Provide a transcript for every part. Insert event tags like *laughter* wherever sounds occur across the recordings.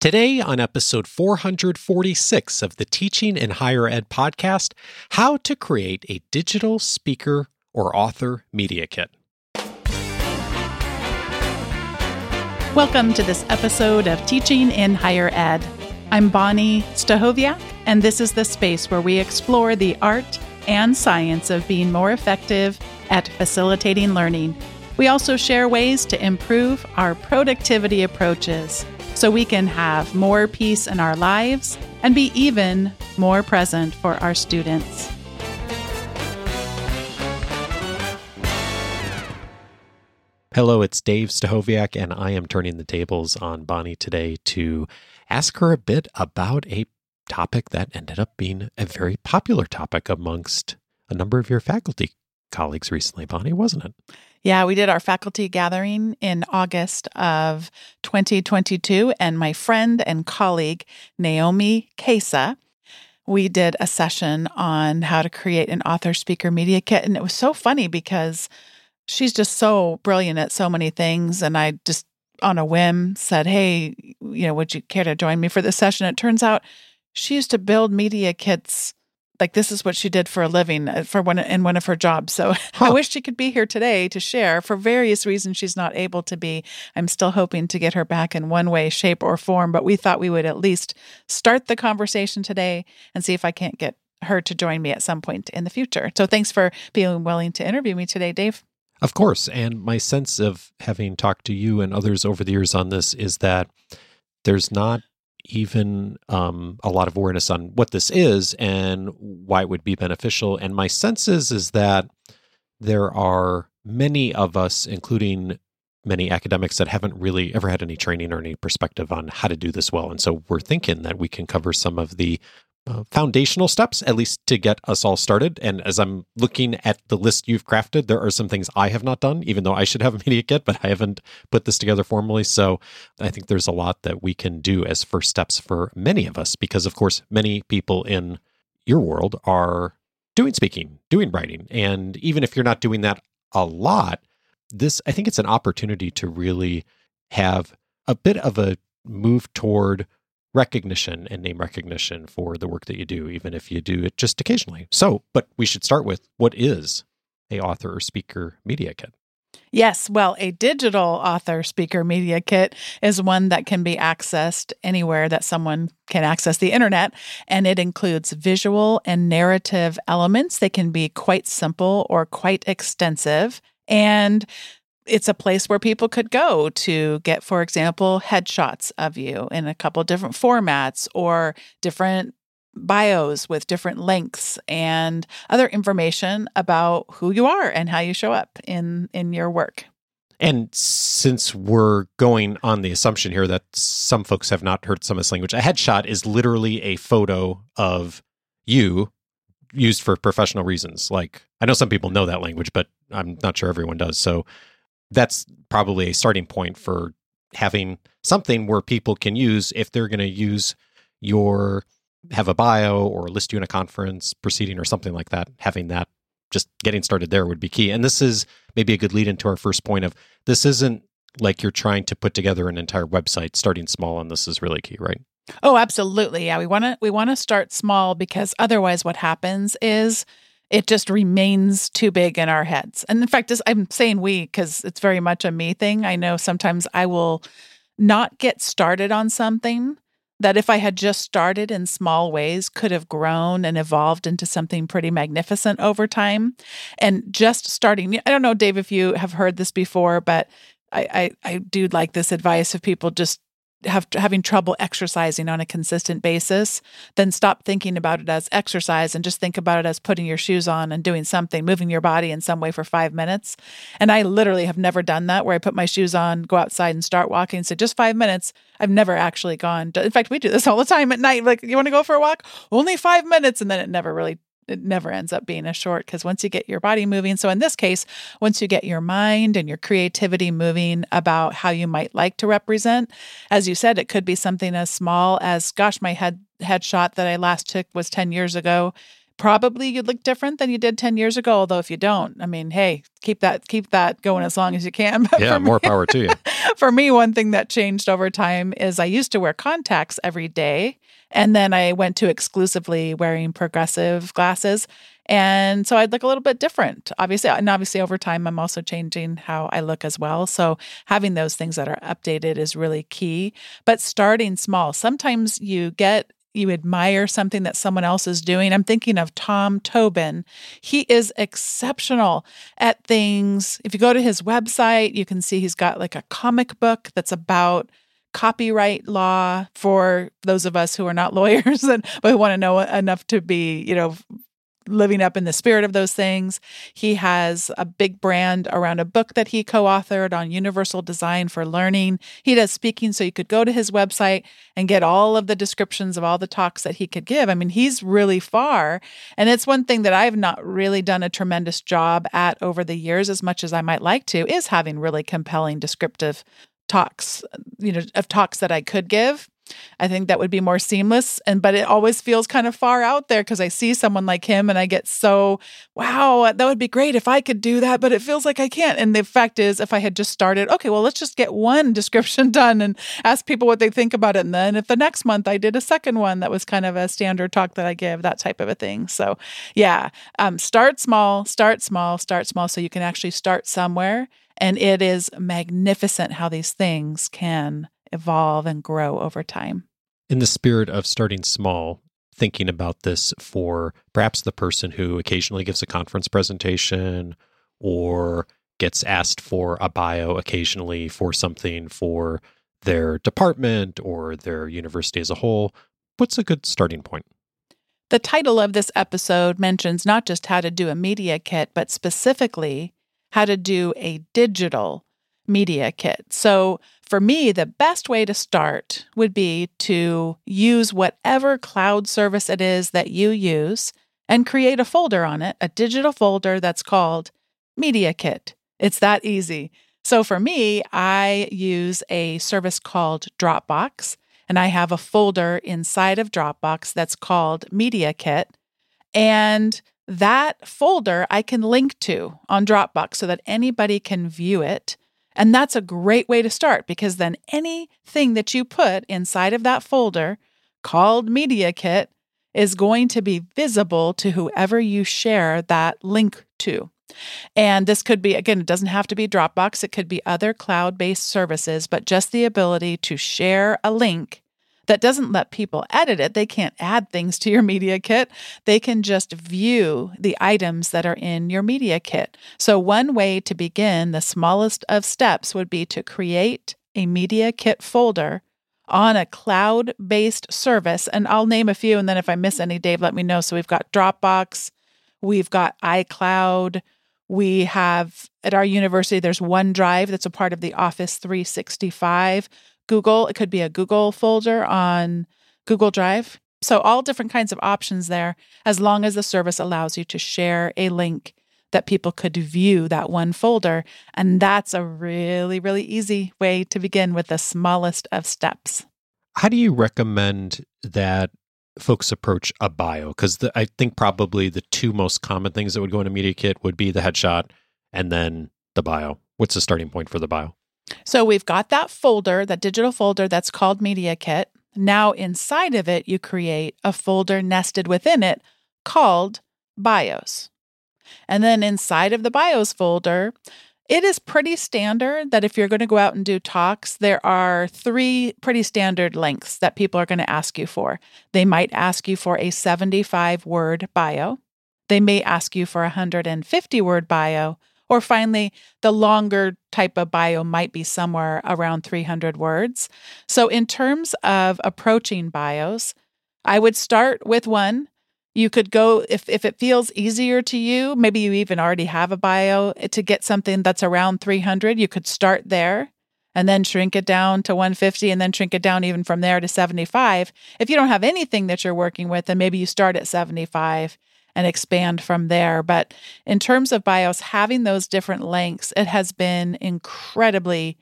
Today, on episode 446 of the Teaching in Higher Ed podcast, how to create a digital speaker or author media kit. Welcome to this episode of Teaching in Higher Ed. I'm Bonni Stachowiak, and this is the space where we explore the art and science of being more effective at facilitating learning. We also share ways to improve our productivity approaches so we can have more peace in our lives and be even more present for our students. Hello, it's Dave Stachowiak, and I am turning the tables on Bonni today to ask her a bit about a topic that ended up being a very popular topic amongst a number of your faculty colleagues recently, Bonni, wasn't it? Yeah, we did our faculty gathering in August of 2022, and my friend and colleague, Naomi Kasa, we did a session on how to create an author speaker media kit. And it was so funny because she's just so brilliant at so many things. And I just, on a whim, said, Hey, you know, would you care to join me for this session? It turns out she used to build media kits like this is what she did for a living uh, for one in one of her jobs. So *laughs* huh. I wish she could be here today to share. For various reasons, she's not able to be. I'm still hoping to get her back in one way, shape, or form. But we thought we would at least start the conversation today and see if I can't get her to join me at some point in the future. So thanks for being willing to interview me today, Dave. Of course. And my sense of having talked to you and others over the years on this is that there's not even um, a lot of awareness on what this is and why it would be beneficial. And my sense is, is that there are many of us, including many academics, that haven't really ever had any training or any perspective on how to do this well. And so we're thinking that we can cover some of the uh, foundational steps, at least to get us all started. And as I'm looking at the list you've crafted, there are some things I have not done, even though I should have a *laughs* media kit, but I haven't put this together formally. So I think there's a lot that we can do as first steps for many of us, because of course, many people in your world are doing speaking, doing writing. And even if you're not doing that a lot, this, I think it's an opportunity to really have a bit of a move toward recognition and name recognition for the work that you do, even if you do it just occasionally. So, but we should start with what is a author or speaker media kit? Yes, well, a digital author speaker media kit is one that can be accessed anywhere that someone can access the internet, and it includes visual and narrative elements. They can be quite simple or quite extensive. And it's a place where people could go to get, for example, headshots of you in a couple different formats or different bios with different links and other information about who you are and how you show up in in your work. And since we're going on the assumption here that some folks have not heard some of this language, a headshot is literally a photo of you used for professional reasons. Like I know some people know that language, but I'm not sure everyone does. So that's probably a starting point for having something where people can use if they're going to use your have a bio or list you in a conference proceeding or something like that. Having that just getting started there would be key. And this is maybe a good lead into our first point of this isn't like you're trying to put together an entire website starting small and this is really key right? Oh absolutely. Yeah we want to we want to start small because otherwise what happens is it just remains too big in our heads. And in fact, I'm saying we because it's very much a me thing. I know sometimes I will not get started on something that if I had just started in small ways could have grown and evolved into something pretty magnificent over time. And just starting, I don't know, Dave, if you have heard this before, but I, I, I do like this advice of people just have having trouble exercising on a consistent basis, then stop thinking about it as exercise and just think about it as putting your shoes on and doing something, moving your body in some way for five minutes. And I literally have never done that where I put my shoes on, go outside and start walking. So just five minutes. I've never actually gone. In fact, we do this all the time at night. Like, you want to go for a walk? Only five minutes. And then it never really it never ends up being a short because once you get your body moving, so in this case, once you get your mind and your creativity moving about how you might like to represent, as you said, it could be something as small as, gosh, my head headshot that I last took was 10 years ago probably you'd look different than you did 10 years ago although if you don't i mean hey keep that keep that going as long as you can *laughs* but yeah more power to you *laughs* for me, one thing that changed over time is I used to wear contacts every day. And then I went to exclusively wearing progressive glasses. And so I'd look a little bit different, obviously. And obviously, over time, I'm also changing how I look as well. So having those things that are updated is really key. But starting small, sometimes you get you admire something that someone else is doing. I'm thinking of Tom Tobin. He is exceptional at things. If you go to his website, you can see he's got like a comic book that's about copyright law for those of us who are not *laughs* lawyers and but who want to know enough to be, you know, living up in the spirit of those things. He has a big brand around a book that he co authored on universal design for learning. He does speaking, so you could go to his website and get all of the descriptions of all the talks that he could give. I mean, he's really far. And it's one thing that I've not really done a tremendous job at over the years, as much as I might like to, is having really compelling descriptive talks, you know, of talks that I could give. I think that would be more seamless. And but it always feels kind of far out there because I see someone like him and I get so, wow, that would be great if I could do that, but it feels like I can't. And the fact is, if I had just started, okay, well, let's just get one *laughs* description done and ask people what they think about it. And then if the next month I did a second one that was kind of a standard talk that I give, that type of a thing. So yeah, um, start small, start small, start small so you can actually start somewhere. And it is magnificent how these things can evolve and grow over time. In the spirit of starting small, thinking about this for perhaps the person who occasionally gives a conference presentation or gets asked for a bio occasionally for something for their department or their university as a whole, what's a good starting point? The title of this episode mentions not just how to do a media kit, but specifically how to do a digital media kit. So, for me, the best way to start would be to use whatever cloud service it is that you use and create a folder on it, a digital folder that's called Media Kit. It's that easy. So, for me, I use a service called Dropbox, and I have a folder inside of Dropbox that's called Media Kit. And that folder I can link to on Dropbox so that anybody can view it and that's a great way to start because then anything that you put inside of that folder called Media Kit is going to be visible to whoever you share that link to. And this could be, again, it doesn't have to be Dropbox, it could be other cloud based services, but just the ability to share a link that doesn't let people edit it. They can't add things to your media kit. They can just view the items that are in your media kit. So, one way to begin, the smallest of steps, would be to create a media kit folder on a cloud based service. And I'll name a few. And then if I miss any, Dave, let me know. So, we've got Dropbox, we've got iCloud. We have at our university, there's OneDrive that's a part of the Office 365. Google. It could be a Google folder on Google Drive. So, all different kinds of options there, as long as the service allows you to share a link that people could view that one folder. And that's a really, really easy way to begin with the smallest of steps. How do you recommend that folks approach a bio? Because I think probably the two most common things that would go in a media kit would be the headshot and then the bio. What's the starting point for the bio? So we've got that folder, that digital folder that's called Media Kit. Now, inside of it, you create a folder nested within it called BIOS. And then inside of the BIOS folder, it is pretty standard that if you're going to go out and do talks, there are three pretty standard lengths that people are going to ask you for. They might ask you for a 75 word bio. They may ask you for a 150 word bio, or finally, the longer type of bio might be somewhere around 300 words. So, in terms of approaching bios, I would start with one. You could go, if, if it feels easier to you, maybe you even already have a bio, eh, to get something that's around 300, you could start there and then shrink it down to 150 and then shrink it down even from there to 75. If you don't have anything that you're working with, then maybe you start at 75 and expand from there. But in terms of BIOS, having those different lengths, it has been incredibly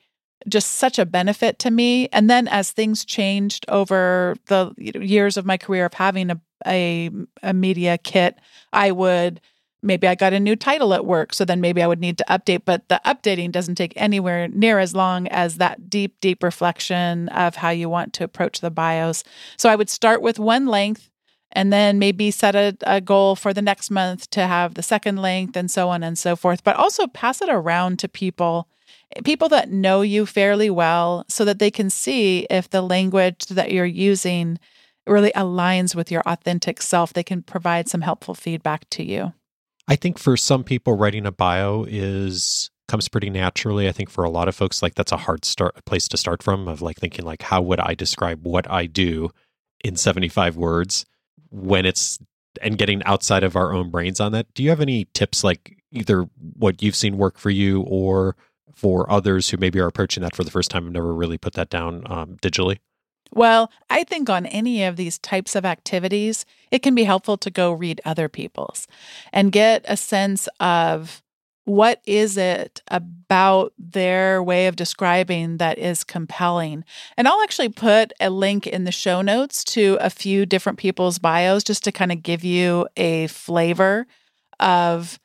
just such a benefit to me. And then as things changed over the years of my career of having a, a, a media kit, I would maybe I got a new title at work. So then maybe I would need to update, but the updating doesn't take anywhere near as long as that deep, deep reflection of how you want to approach the bios. So I would start with one length and then maybe set a, a goal for the next month to have the second length and so on and so forth, but also pass it around to people. People that know you fairly well so that they can see if the language that you're using really aligns with your authentic self. They can provide some helpful feedback to you. I think for some people, writing a bio is comes pretty naturally. I think for a lot of folks, like that's a hard start place to start from of like thinking like, how would I describe what I do in 75 words when it's and getting outside of our own brains on that. Do you have any tips like either what you've seen work for you or for others who maybe are approaching that for the first time and never really put that down um, digitally? Well, I think on any of these types of activities, it can be helpful to go read other people's and get a sense of what is it about their way of describing that is compelling. And I'll actually put a link in the show notes to a few different people's bios just to kind of give you a flavor of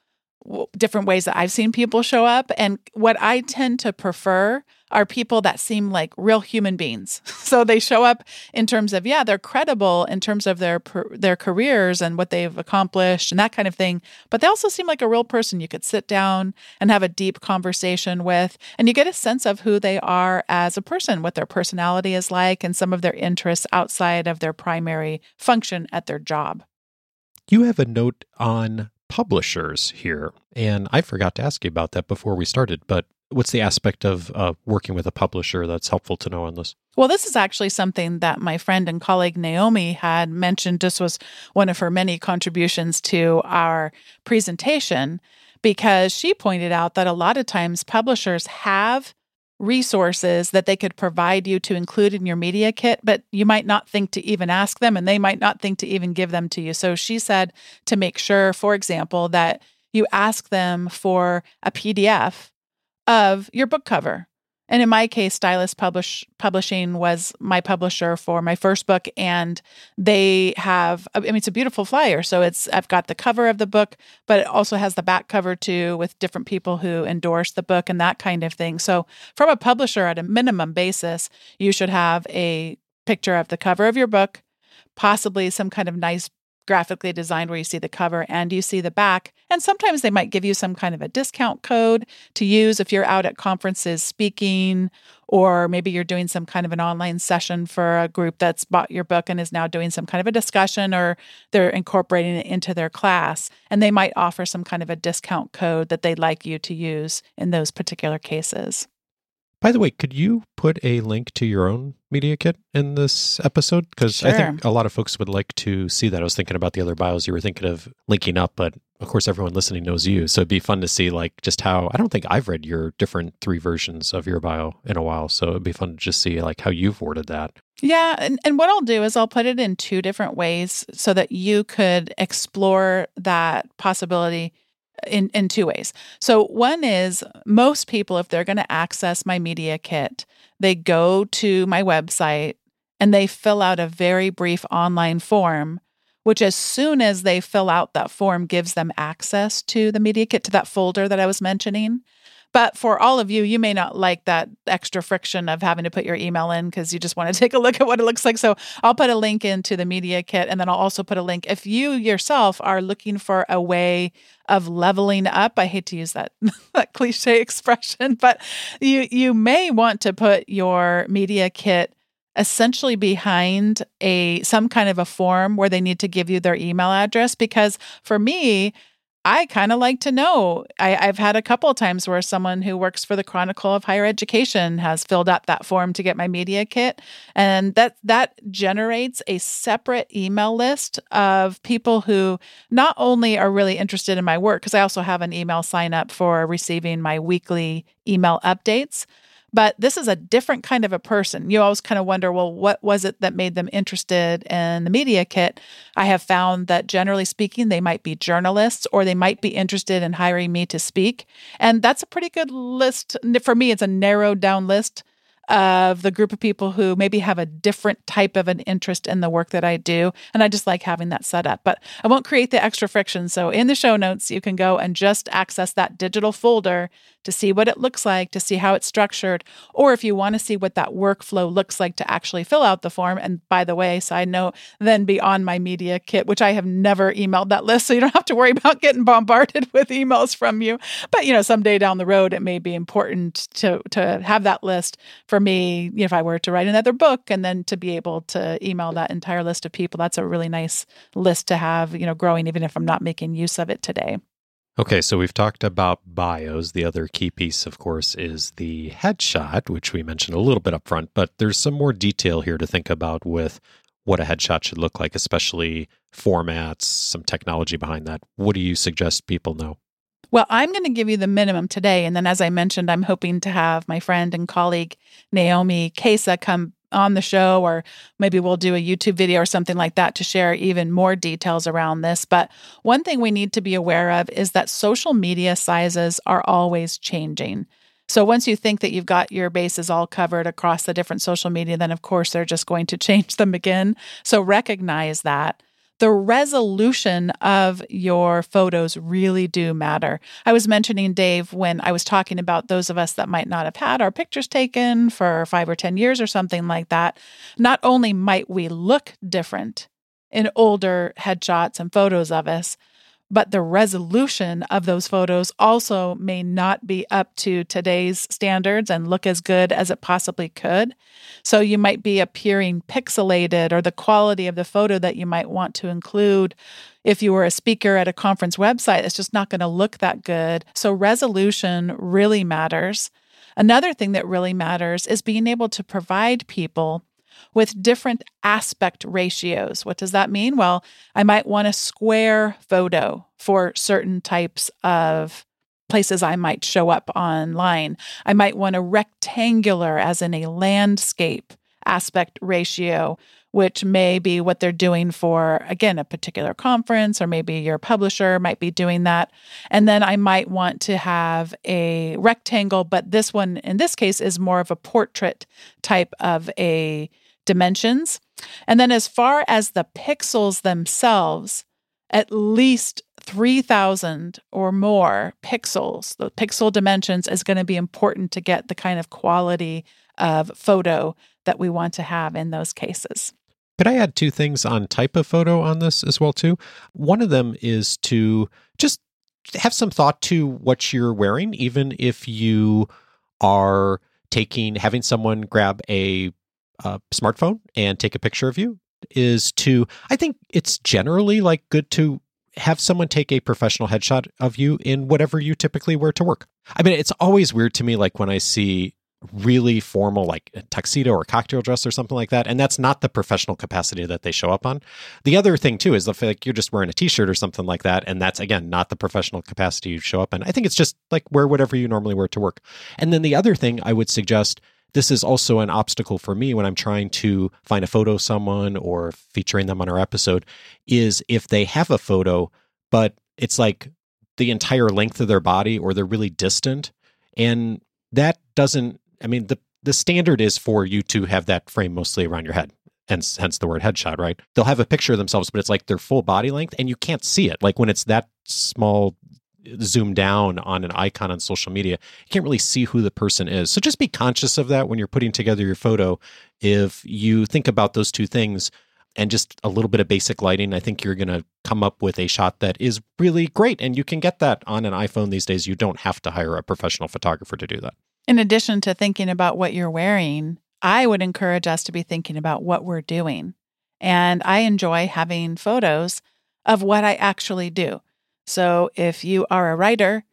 different ways that I've seen people show up. And what I tend to prefer are people that seem like real human beings. *laughs* So they show up in terms of yeah, they're credible in terms of their their careers and what they've accomplished and that kind of thing, but they also seem like a real person you could sit down and have a deep conversation with and you get a sense of who they are as a person, what their personality is like and some of their interests outside of their primary function at their job. You have a note on publishers here. And I forgot to ask you about that before we started, but what's the aspect of uh, working with a publisher that's helpful to know on this? Well, this is actually something that my friend and colleague Naomi had mentioned. This was one of her many contributions to our presentation because she pointed out that a lot of times publishers have resources that they could provide you to include in your media kit, but you might not think to even ask them and they might not think to even give them to you. So she said to make sure, for example, that you ask them for a PDF of your book cover. And in my case, Stylus Publish Publishing was my publisher for my first book, and they have I mean it's a beautiful flyer. So it's I've got the cover of the book, but it also has the back cover too, with different people who endorse the book and that kind of thing. So from a publisher at a minimum basis, you should have a picture of the cover of your book, possibly some kind of nice graphically designed where you see the cover and you see the back. And sometimes they might give you some kind of a discount code to use if you're out at conferences speaking, or maybe you're doing some kind of an online session for a group that's bought your book and is now doing some kind of a discussion, or they're incorporating it into their class. And they might offer some kind of a discount code that they'd like you to use in those particular cases. By the way, could you put a link to your own media kit in this episode? Because sure. I think a lot of folks would like to see that. I was thinking about the other bios you were thinking of linking up, but of course, everyone listening knows you. So it'd be fun to see, like, just how I don't think I've read your different three versions of your bio in a while. So it'd be fun to just see, like, how you've worded that. Yeah. And, and what I'll do is I'll put it in two different ways so that you could explore that possibility in, in two ways. So, one is most people, if they're going to access my media kit, they go to my website and they fill out a very brief online form, which, as soon as they fill out that form, gives them access to the media kit, to that folder that I was mentioning. But for all of you, you may not like that extra friction of having to put your email in because you just want to *laughs* take a look at what it looks like. So I'll put a link into the media kit and then I'll also put a link if you yourself are looking for a way of leveling up. I hate to use that *laughs* that cliche *laughs* expression, but you you may want to put your media kit essentially behind a some kind of a form where they need to give you their email address because for me I kind of like to know. I, have had a couple times where someone who works for the Chronicle of Higher Education has filled out that form to get my media kit, and that that generates a separate email list of people who not only are really interested in my work, because I also have an email sign up for receiving my weekly email updates, but this is a different kind of a person. You always kind of wonder, well, what was it that made them interested in the media kit? I have found that generally speaking, they might be journalists or they might be interested in hiring me to speak. And that's a pretty good list. For me, it's a narrowed down list of the group of people who maybe have a different type of an interest in the work that I do. And I just like having that set up. But I won't create the extra friction. So in the show notes, you can go and just access that digital folder to see what it looks like, to see how it's structured, or if you want to see what that workflow looks like to actually fill out the form. And by the way, side note, then be on my media kit, which I have never emailed that list. So you don't have to worry about getting bombarded *laughs* with emails from you. But you know, someday down the road, it may be important to to have that list for me, if I were to write another book and then to be able to email that entire list of people, that's a really nice list to have, you know, growing, even if I'm not making use of it today. Okay, so we've talked about bios. The other key piece, of course, is the headshot, which we mentioned a little bit up front, but there's some more detail here to think about with what a headshot should look like, especially formats, some technology behind that. What do you suggest people know? Well, I'm going to give you the minimum today. And then, as I mentioned, I'm hoping to have my friend and colleague, Naomi Kasa, come on the show, or maybe we'll do a YouTube video or something like that to share even more details around this. But one thing we need to be aware of is that social media sizes are always changing. So once you think that you've got your bases all covered across the different social media, then of course they're just going to *laughs* change them again. So recognize that the resolution of your photos really do matter. I was mentioning, Dave, when I was talking about those of us that might not have had our pictures taken for five or 10 years or something like that, not only might we look different in older headshots and photos of us, but the resolution of those photos also may not be up to today's standards and look as good as it possibly could. So you might be appearing pixelated, or the quality of the photo that you might want to include if you were a speaker at a conference website, it's just not going to look that good. So resolution really matters. Another thing that really matters is being able to provide people with different aspect ratios. What does that mean? Well, I might want a square photo for certain types of places I might show up online. I might want a rectangular, as in a landscape aspect ratio, which may be what they're doing for, again, a particular conference, or maybe your publisher might be doing that. And then I might want to have a rectangle, but this one in this case is more of a portrait type of a dimensions. And then as far as the pixels themselves, at least 3000 or more pixels, the pixel dimensions is going to be important to get the kind of quality of photo that we want to have in those cases. Could I add two things on type of photo on this as well too? One of them is to just have some thought to what you're wearing even if you are taking having someone grab a a smartphone and take a picture of you is to I think it's generally like good to have someone take a professional headshot of you in whatever you typically wear to work. I mean, it's always weird to me like when I see really formal like a tuxedo or cocktail dress or something like that and that's not the professional capacity that they show up on. The other thing too is the like you're just wearing a t-shirt or something like that and that's again not the professional capacity you show up in. I think it's just like wear whatever you normally wear to work. And then the other thing i would suggest this is also an obstacle for me when I'm trying to find a photo of someone or featuring them on our episode is if they have a photo, but it's like the entire length of their body or they're really distant. And that doesn't, I mean, the, the standard is for you to have that frame mostly around your head. Hence, hence the word headshot, right? They'll have a picture of themselves, but it's like their full body length, and you can't see it. Like when it's that small zoom down on an icon on social media, you can't really see who the person is. So just be conscious of that when you're putting together your photo. If you think about those two things and just a little bit of basic lighting, I think you're going to come up with a shot that is really great. And you can get that on an iPhone these days. You don't have to hire a professional photographer to do that. In addition to thinking about what you're wearing, I would encourage us to be thinking about what we're doing. And I enjoy having photos of what I actually do. So if you are a writer,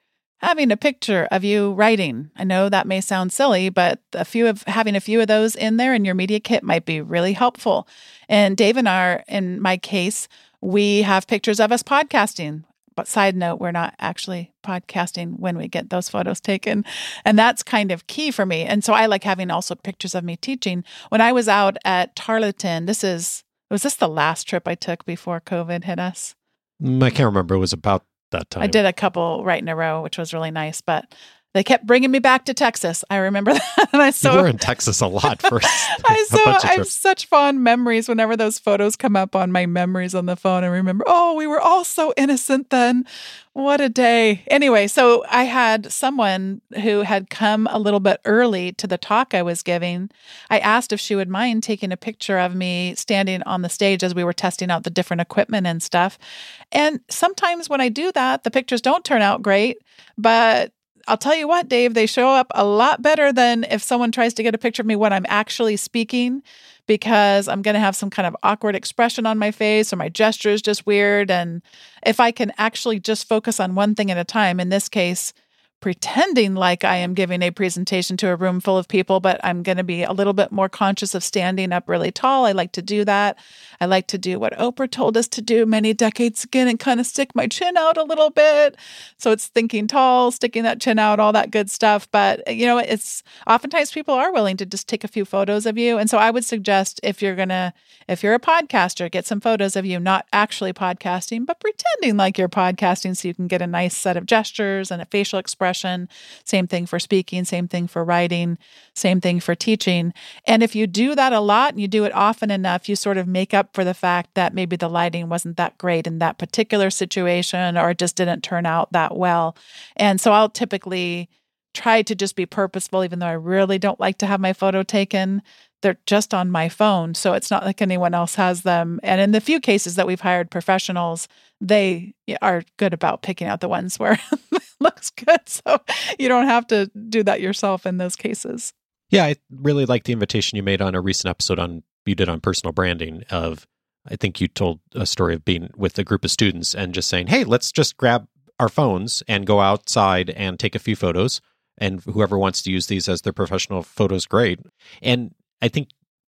having a picture of you writing. I know that may sound silly, but a few of having a few of those in there in your media kit might be really helpful. And Dave and I, in my case, we have pictures of us podcasting. But side note, we're not actually podcasting when we get those photos taken. And that's kind of key for me. And so I like having also pictures of me teaching. When I was out at Tarleton, this is was this the last trip I took before COVID hit us? I can't remember. It was about that time. I did a couple right in a row, which was really nice. But they kept bringing me back to Texas. I remember *laughs* that. and I so you were in Texas a lot first. *laughs* I so *laughs* I have such fond memories whenever those photos come up on my memories on the phone. I remember, oh, we were all so innocent then. What a day. Anyway, so I had someone who had come a little bit early to the talk I was giving. I asked if she would mind taking a picture of me standing on the stage as we were testing out the different equipment and stuff. And sometimes when I do that, the pictures don't turn out great, but I'll tell you what, Dave, they show up a lot better than if someone tries to get a picture of me when I'm actually speaking because I'm going to have some kind of awkward expression on my face or my gesture is just weird. And if I can actually just focus on one thing at a time, in this case, pretending like I am giving a presentation to a room full of people, but I'm going to be a little bit more conscious of standing up really tall. I like to do that. I like to do what Oprah told us to do many decades ago and kind of stick my chin out a little bit. So it's thinking tall, sticking that chin out, all that good stuff. But, uh, you know, it's oftentimes people are willing to just take a few photos of you. And so I would suggest if you're going to, if you're a podcaster, get some photos of you, not actually podcasting, but pretending like you're podcasting so you can get a nice set of gestures and a facial expression. Same thing for speaking, same thing for writing, same thing for teaching. And if you do that a lot and you do it often enough, you sort of make up for the fact that maybe the lighting wasn't that great in that particular situation or it just didn't turn out that well. And so I'll typically try to just be purposeful, even though I really don't like to have my photo taken. They're just on my phone. So it's not like anyone else has them. And in the few cases that we've hired professionals, they are good about picking out the ones where *laughs* it looks good. So you don't have to do that yourself in those cases. Yeah, I really like the invitation you made on a recent episode on you did on personal branding of I think you told a story of being with a group of students and just saying, "Hey, let's just grab our phones and go outside and take a few photos and whoever wants to use these as their professional photos great." And I think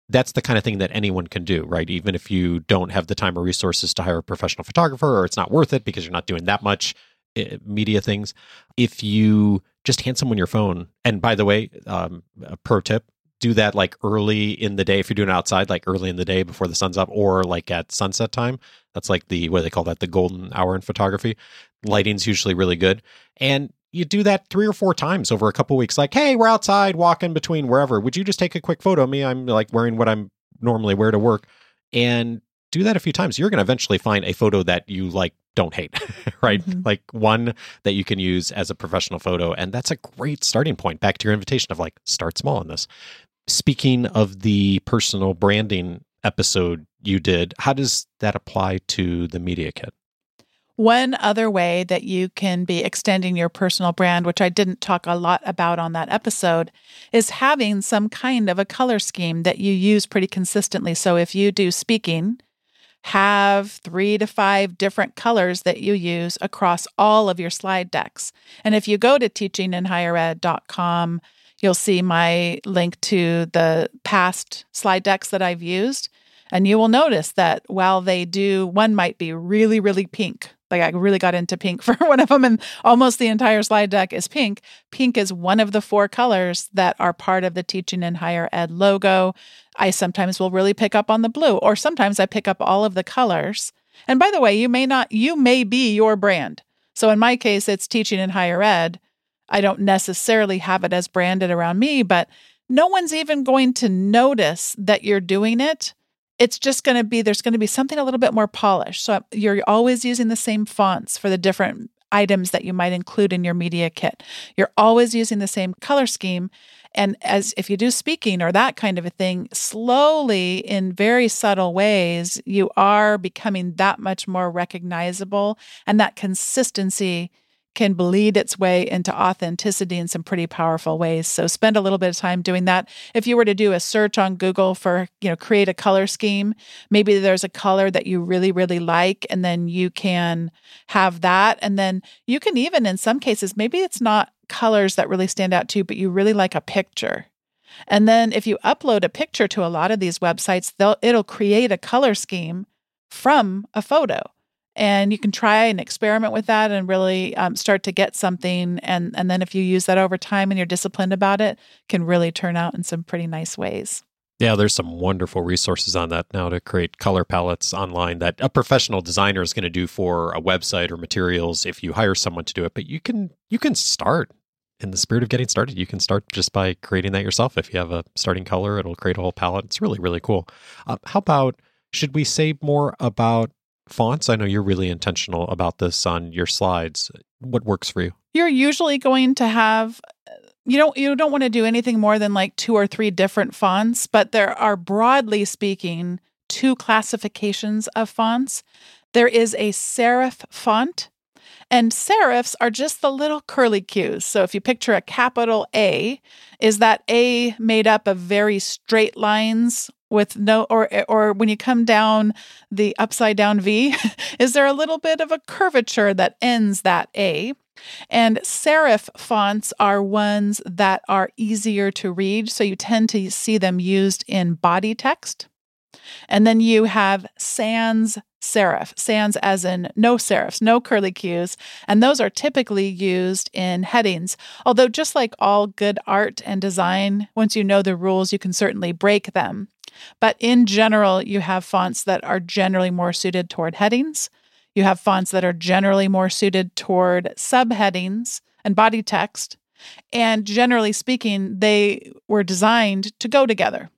that's the kind of thing that anyone can do, right? Even if you don't have the time or resources to hire a professional photographer or it's not worth it because you're not doing that much eh, media things. If you just hand someone your phone, and by the way, um, a pro tip do that like early in the day if you're doing outside, like early in the day before the sun's up, or like at sunset time. That's like the what do they call that? The golden hour in photography. Lighting's usually really good. And you do that three or four times over a couple weeks. Like, hey, we're outside walking between wherever. Would you just take a quick photo of me? I'm like wearing what I'm normally wear to work. And do that a few times. You're going to eventually find a photo that you like don't hate, *laughs* right? Mm-hmm. Like one that you can use as a professional photo. And that's a great starting point. Back to your invitation of like, start small in this. Speaking of the personal branding episode you did, how does that apply to the Media Kit? One other way that you can be extending your personal brand, which I didn't talk a lot about on that episode, is having some kind of a color scheme that you use pretty consistently. So if you do speaking, have three to five different colors that you use across all of your slide decks. And if you go to teachinginhighered.com, you'll see my link to the past slide decks that I've used. And you will notice that while they do, one might be really, really pink. Like I really got into pink *laughs* for one of them, and almost the entire slide deck is pink. Pink is one of the four colors that are part of the Teaching in Higher Ed logo. I sometimes will really pick up on the blue, or sometimes I pick up all of the colors. And by the way, you may not, you may be your brand. So in my case, it's Teaching in Higher Ed. I don't necessarily have it as branded around me, but no one's even going to notice that you're doing it. It's just going to be, there's going to be something a little bit more polished. So you're always using the same fonts for the different items that you might include in your media kit. You're always using the same color scheme. And as if you do speaking or that kind of a thing, slowly in very subtle ways, you are becoming that much more recognizable. And that consistency can bleed its way into authenticity in some pretty powerful ways. So spend a little bit of time doing that. If you were to do a search on Google for, you know, create a color scheme, maybe there's a color that you really really like and then you can have that and then you can even in some cases maybe it's not colors that really stand out to you but you really like a picture. And then if you upload a picture to a lot of these websites, they'll it'll create a color scheme from a photo and you can try and experiment with that and really um, start to get something and and then if you use that over time and you're disciplined about it can really turn out in some pretty nice ways yeah there's some wonderful resources on that now to create color palettes online that a professional designer is going to do for a website or materials if you hire someone to do it but you can you can start in the spirit of getting started, you can start just by creating that yourself. If you have a starting color, it'll create a whole palette. It's really, really cool. Uh, how about, should we say more about fonts? I know you're really intentional about this on your slides. What works for you? You're usually going to have you don't you don't want to do anything more than like two or three different fonts, but there are broadly speaking two classifications of fonts. There is a serif font, and serifs are just the little curly cues. So if you picture a capital A, is that A made up of very straight lines with no or or when you come down the upside down V, *laughs* is there a little bit of a curvature that ends that A? And serif fonts are ones that are easier to read, so you tend to see them used in body text. And then you have sans serif, sans as in no serifs, no curly cues, and those are typically used in headings. Although, just like all good art and design, once you know the rules, you can certainly break them. But in general, you have fonts that are generally more suited toward headings. You have fonts that are generally more suited toward subheadings and body text. And generally speaking, they were designed to go together.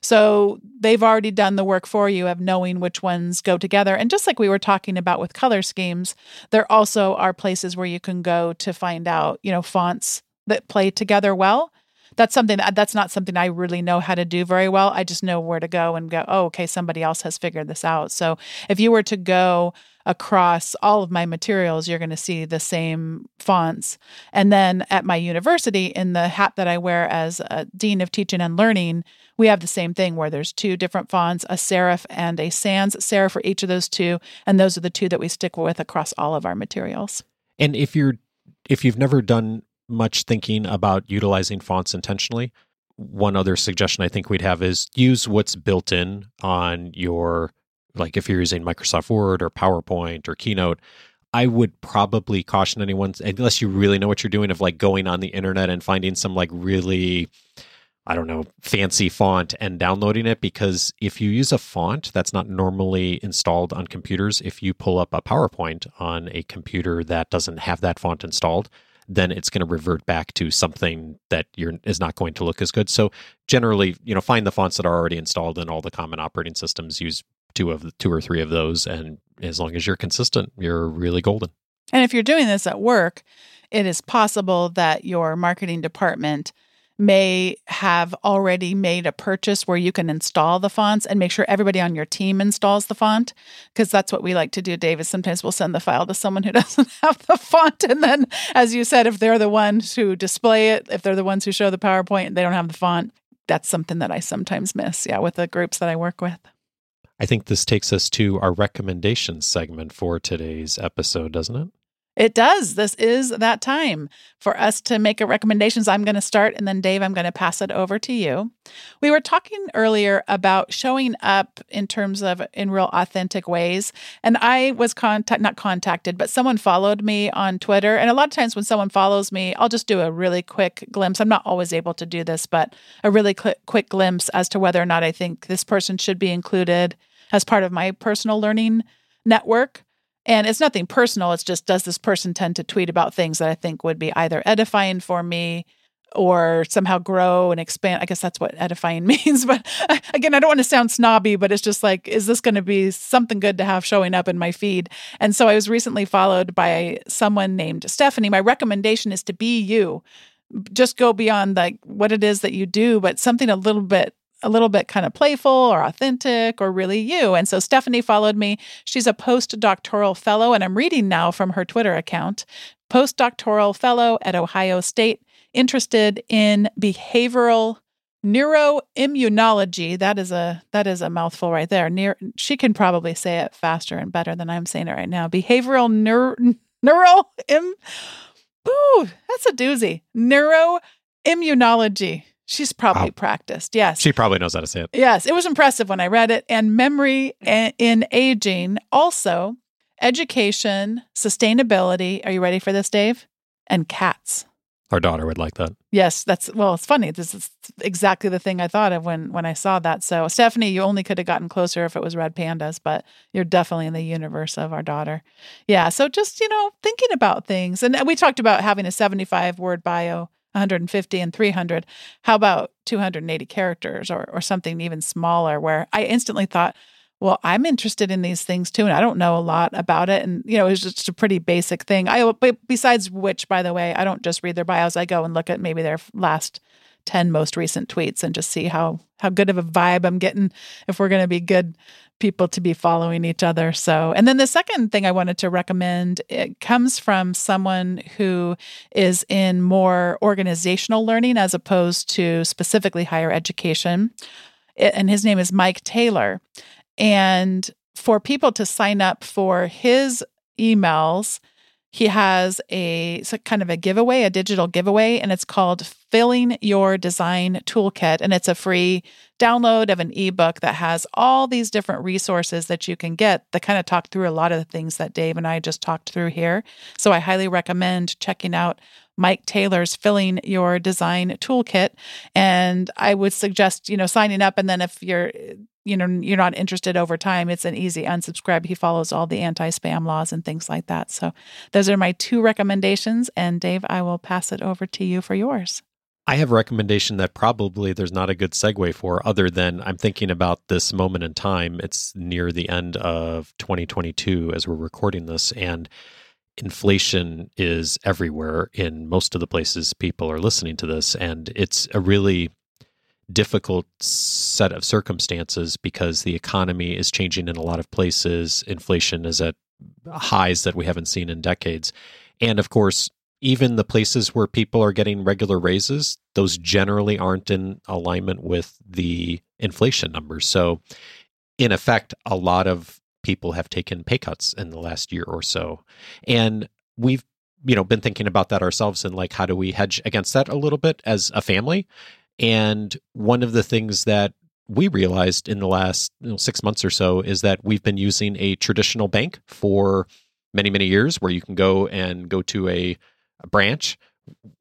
So they've already done the work for you of knowing which ones go together. And just like we were talking about with color schemes, there also are places where you can go to find out, you know, fonts that play together well. That's something uh, that's not something I really know how to do very well. I just know where to go and go, oh, okay, somebody else has figured this out. So if you were to go across all of my materials, you're going to see the same fonts. And then at my university, in the hat that I wear as a dean of teaching and learning, we have the same thing where there's two different fonts, a serif and a sans serif for each of those two, and those are the two that we stick with across all of our materials. And if you're if you've never done much thinking about utilizing fonts intentionally, one other suggestion I think we'd have is use what's built in on your like if you're using Microsoft Word or PowerPoint or Keynote, I would probably caution anyone, unless you really know what you're doing, of like going on the internet and finding some like really, I don't know, fancy font and downloading it. Because if you use a font that's not normally installed on computers, if you pull up a PowerPoint on a computer that doesn't have that font installed, then it's going to revert back to something that you're is not going to look as good. So generally, you know, find the fonts that are already installed in all the common operating systems. Use two of the, two or three of those, and as long as you're consistent, you're really golden. And if you're doing this at work, it is possible that your marketing department may have already made a purchase where you can install the fonts and make sure everybody on your team installs the font because that's what we like to do david sometimes we'll send the file to someone who *laughs* doesn't have the font and then as you said if they're the ones who display it if they're the ones who show the powerpoint and they don't have the font that's something that i sometimes miss yeah with the groups that i work with I think this takes us to our recommendations segment for today's episode, doesn't it? It does. This is that time for us to make a recommendations. I'm going to start and then Dave, I'm going to pass it over to you. We were talking earlier about showing up in terms of in real authentic ways. And I was contact not contacted, but someone followed me on Twitter. And a lot of times when someone follows me, I'll just do a really quick glimpse. I'm not always able to do this, but a really quick glimpse as to whether or not I think this person should be included as part of my personal learning network. And it's nothing personal. It's just, does this person tend to tweet about things that I think would be either edifying for me or somehow grow and expand? I guess that's what edifying *laughs* means. But *laughs* again, I don't want to sound snobby, but it's just like, is this going to be something good to have showing up in my feed? And so I was recently followed by someone named Stephanie. My recommendation is to be you. Just go beyond like what it is that you do, but something a little bit a little bit kind of playful or authentic or really you. And so Stephanie followed me. She's a postdoctoral fellow, and I'm reading now from her Twitter account postdoctoral fellow at Ohio State, interested in behavioral neuroimmunology. That is a that is a mouthful right there. Near, she can probably say it faster and better than i'm saying it right now. Behavioral neuro neuro im, ooh that's a doozy. Neuroimmunology She's probably wow. practiced. Yes. She probably knows how to say it. Yes. It was impressive when I read it. And memory in aging, also education, sustainability. Are you ready for this, Dave? And cats. Our daughter would like that. Yes, that's well. It's funny. This is exactly the thing I thought of when when I saw that. So, Stephanie, you only could have gotten closer if it was red pandas, but you're definitely in the universe of our daughter. Yeah. So, just you know, thinking about things, and we talked about having a 75 word bio, 150 and 300. How about 280 characters or or something even smaller? Where I instantly thought, well, I'm interested in these things too, and I don't know a lot about it. And you know, it's just a pretty basic thing. I besides which, by the way, I don't just read their bios. I go and look at maybe their last 10 most recent tweets and just see how how good of a vibe I'm getting if we're going to be good people to be following each other. So, and then the second thing I wanted to recommend it comes from someone who is in more organizational learning as opposed to specifically higher education. And his name is Mike Taylor. And for people to sign up for his emails, he has a kind of a giveaway, a digital giveaway, and it's called Filling Your Design Toolkit. And it's a free download of an ebook that has all these different resources that you can get that kind of talk through a lot of the things that Dave and I just talked through here. So I highly recommend checking out Mike Taylor's Filling Your Design Toolkit. And I would suggest, you know, signing up. And then if you're you know you're not interested over time it's an easy unsubscribe he follows all the anti-spam laws and things like that so those are my two recommendations and dave i will pass it over to you for yours i have a recommendation that probably there's not a good segue for other than i'm thinking about this moment in time it's near the end of 2022 as we're recording this and inflation is everywhere in most of the places people are listening to this and it's a really difficult set of circumstances because the economy is changing in a lot of places. Inflation is at highs that we haven't seen in decades. And of course, even the places where people are getting regular raises, those generally aren't in alignment with the inflation numbers. So, in effect, a lot of people have taken pay cuts in the last year or so. And we've you know been thinking about that ourselves and like how do we hedge against that a little bit as a family and one of the things that we realized in the last you know, six months or so is that we've been using a traditional bank for many, many years where you can go and go to a, a branch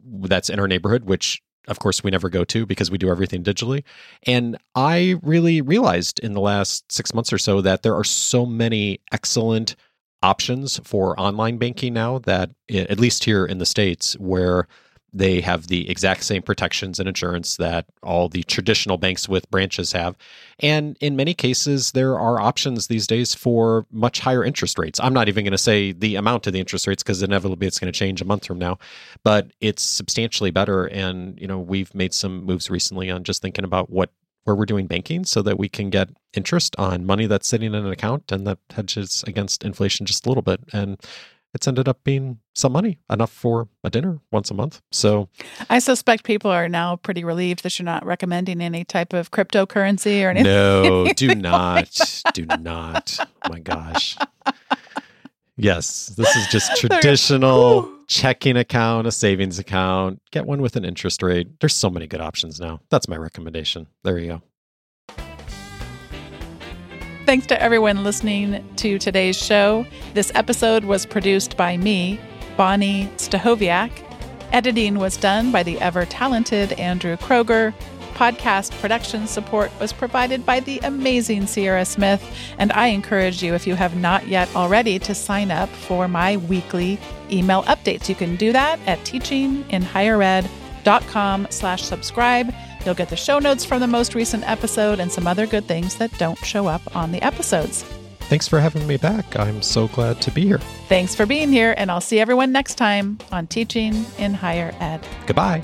that's in our neighborhood, which of course we never go to because we do everything digitally. And I really realized in the last six months or so that there are so many excellent options for online banking now that, at least here in the States, where they have the exact same protections and insurance that all the traditional banks with branches have. And in many cases, there are options these days for much higher interest rates. I'm not even going to say the amount of the interest rates because inevitably it's going to change a month from now, but it's substantially better. And, you know, we've made some moves recently on just thinking about what where we're doing banking so that we can get interest on money that's sitting in an account and that hedges against inflation just a little bit. And it's ended up being some money, enough for a dinner once a month. So I suspect people are now pretty relieved that you're not recommending any type of cryptocurrency or anything. No, *laughs* do not. do not. Oh my gosh. Yes, this is just *laughs* traditional checking account, a savings account. Get one with an interest rate. There's so many good options now. That's my recommendation. There you go. Thanks to everyone listening to today's show. This episode was produced by me, Bonni Stachowiak. Editing was done by the ever talented Andrew Kroeger. Podcast production support was provided by the amazing Sierra Smith. And I encourage you, if you have not yet already, to sign up for my weekly email updates. You can do that at teachinginhighered.com slash subscribe. You'll get the show notes from the most recent episode and some other good things that don't show up on the episodes. Thanks for having me back. I'm so glad to be here. Thanks for being here, and I'll see everyone next time on Teaching in Higher Ed. Goodbye.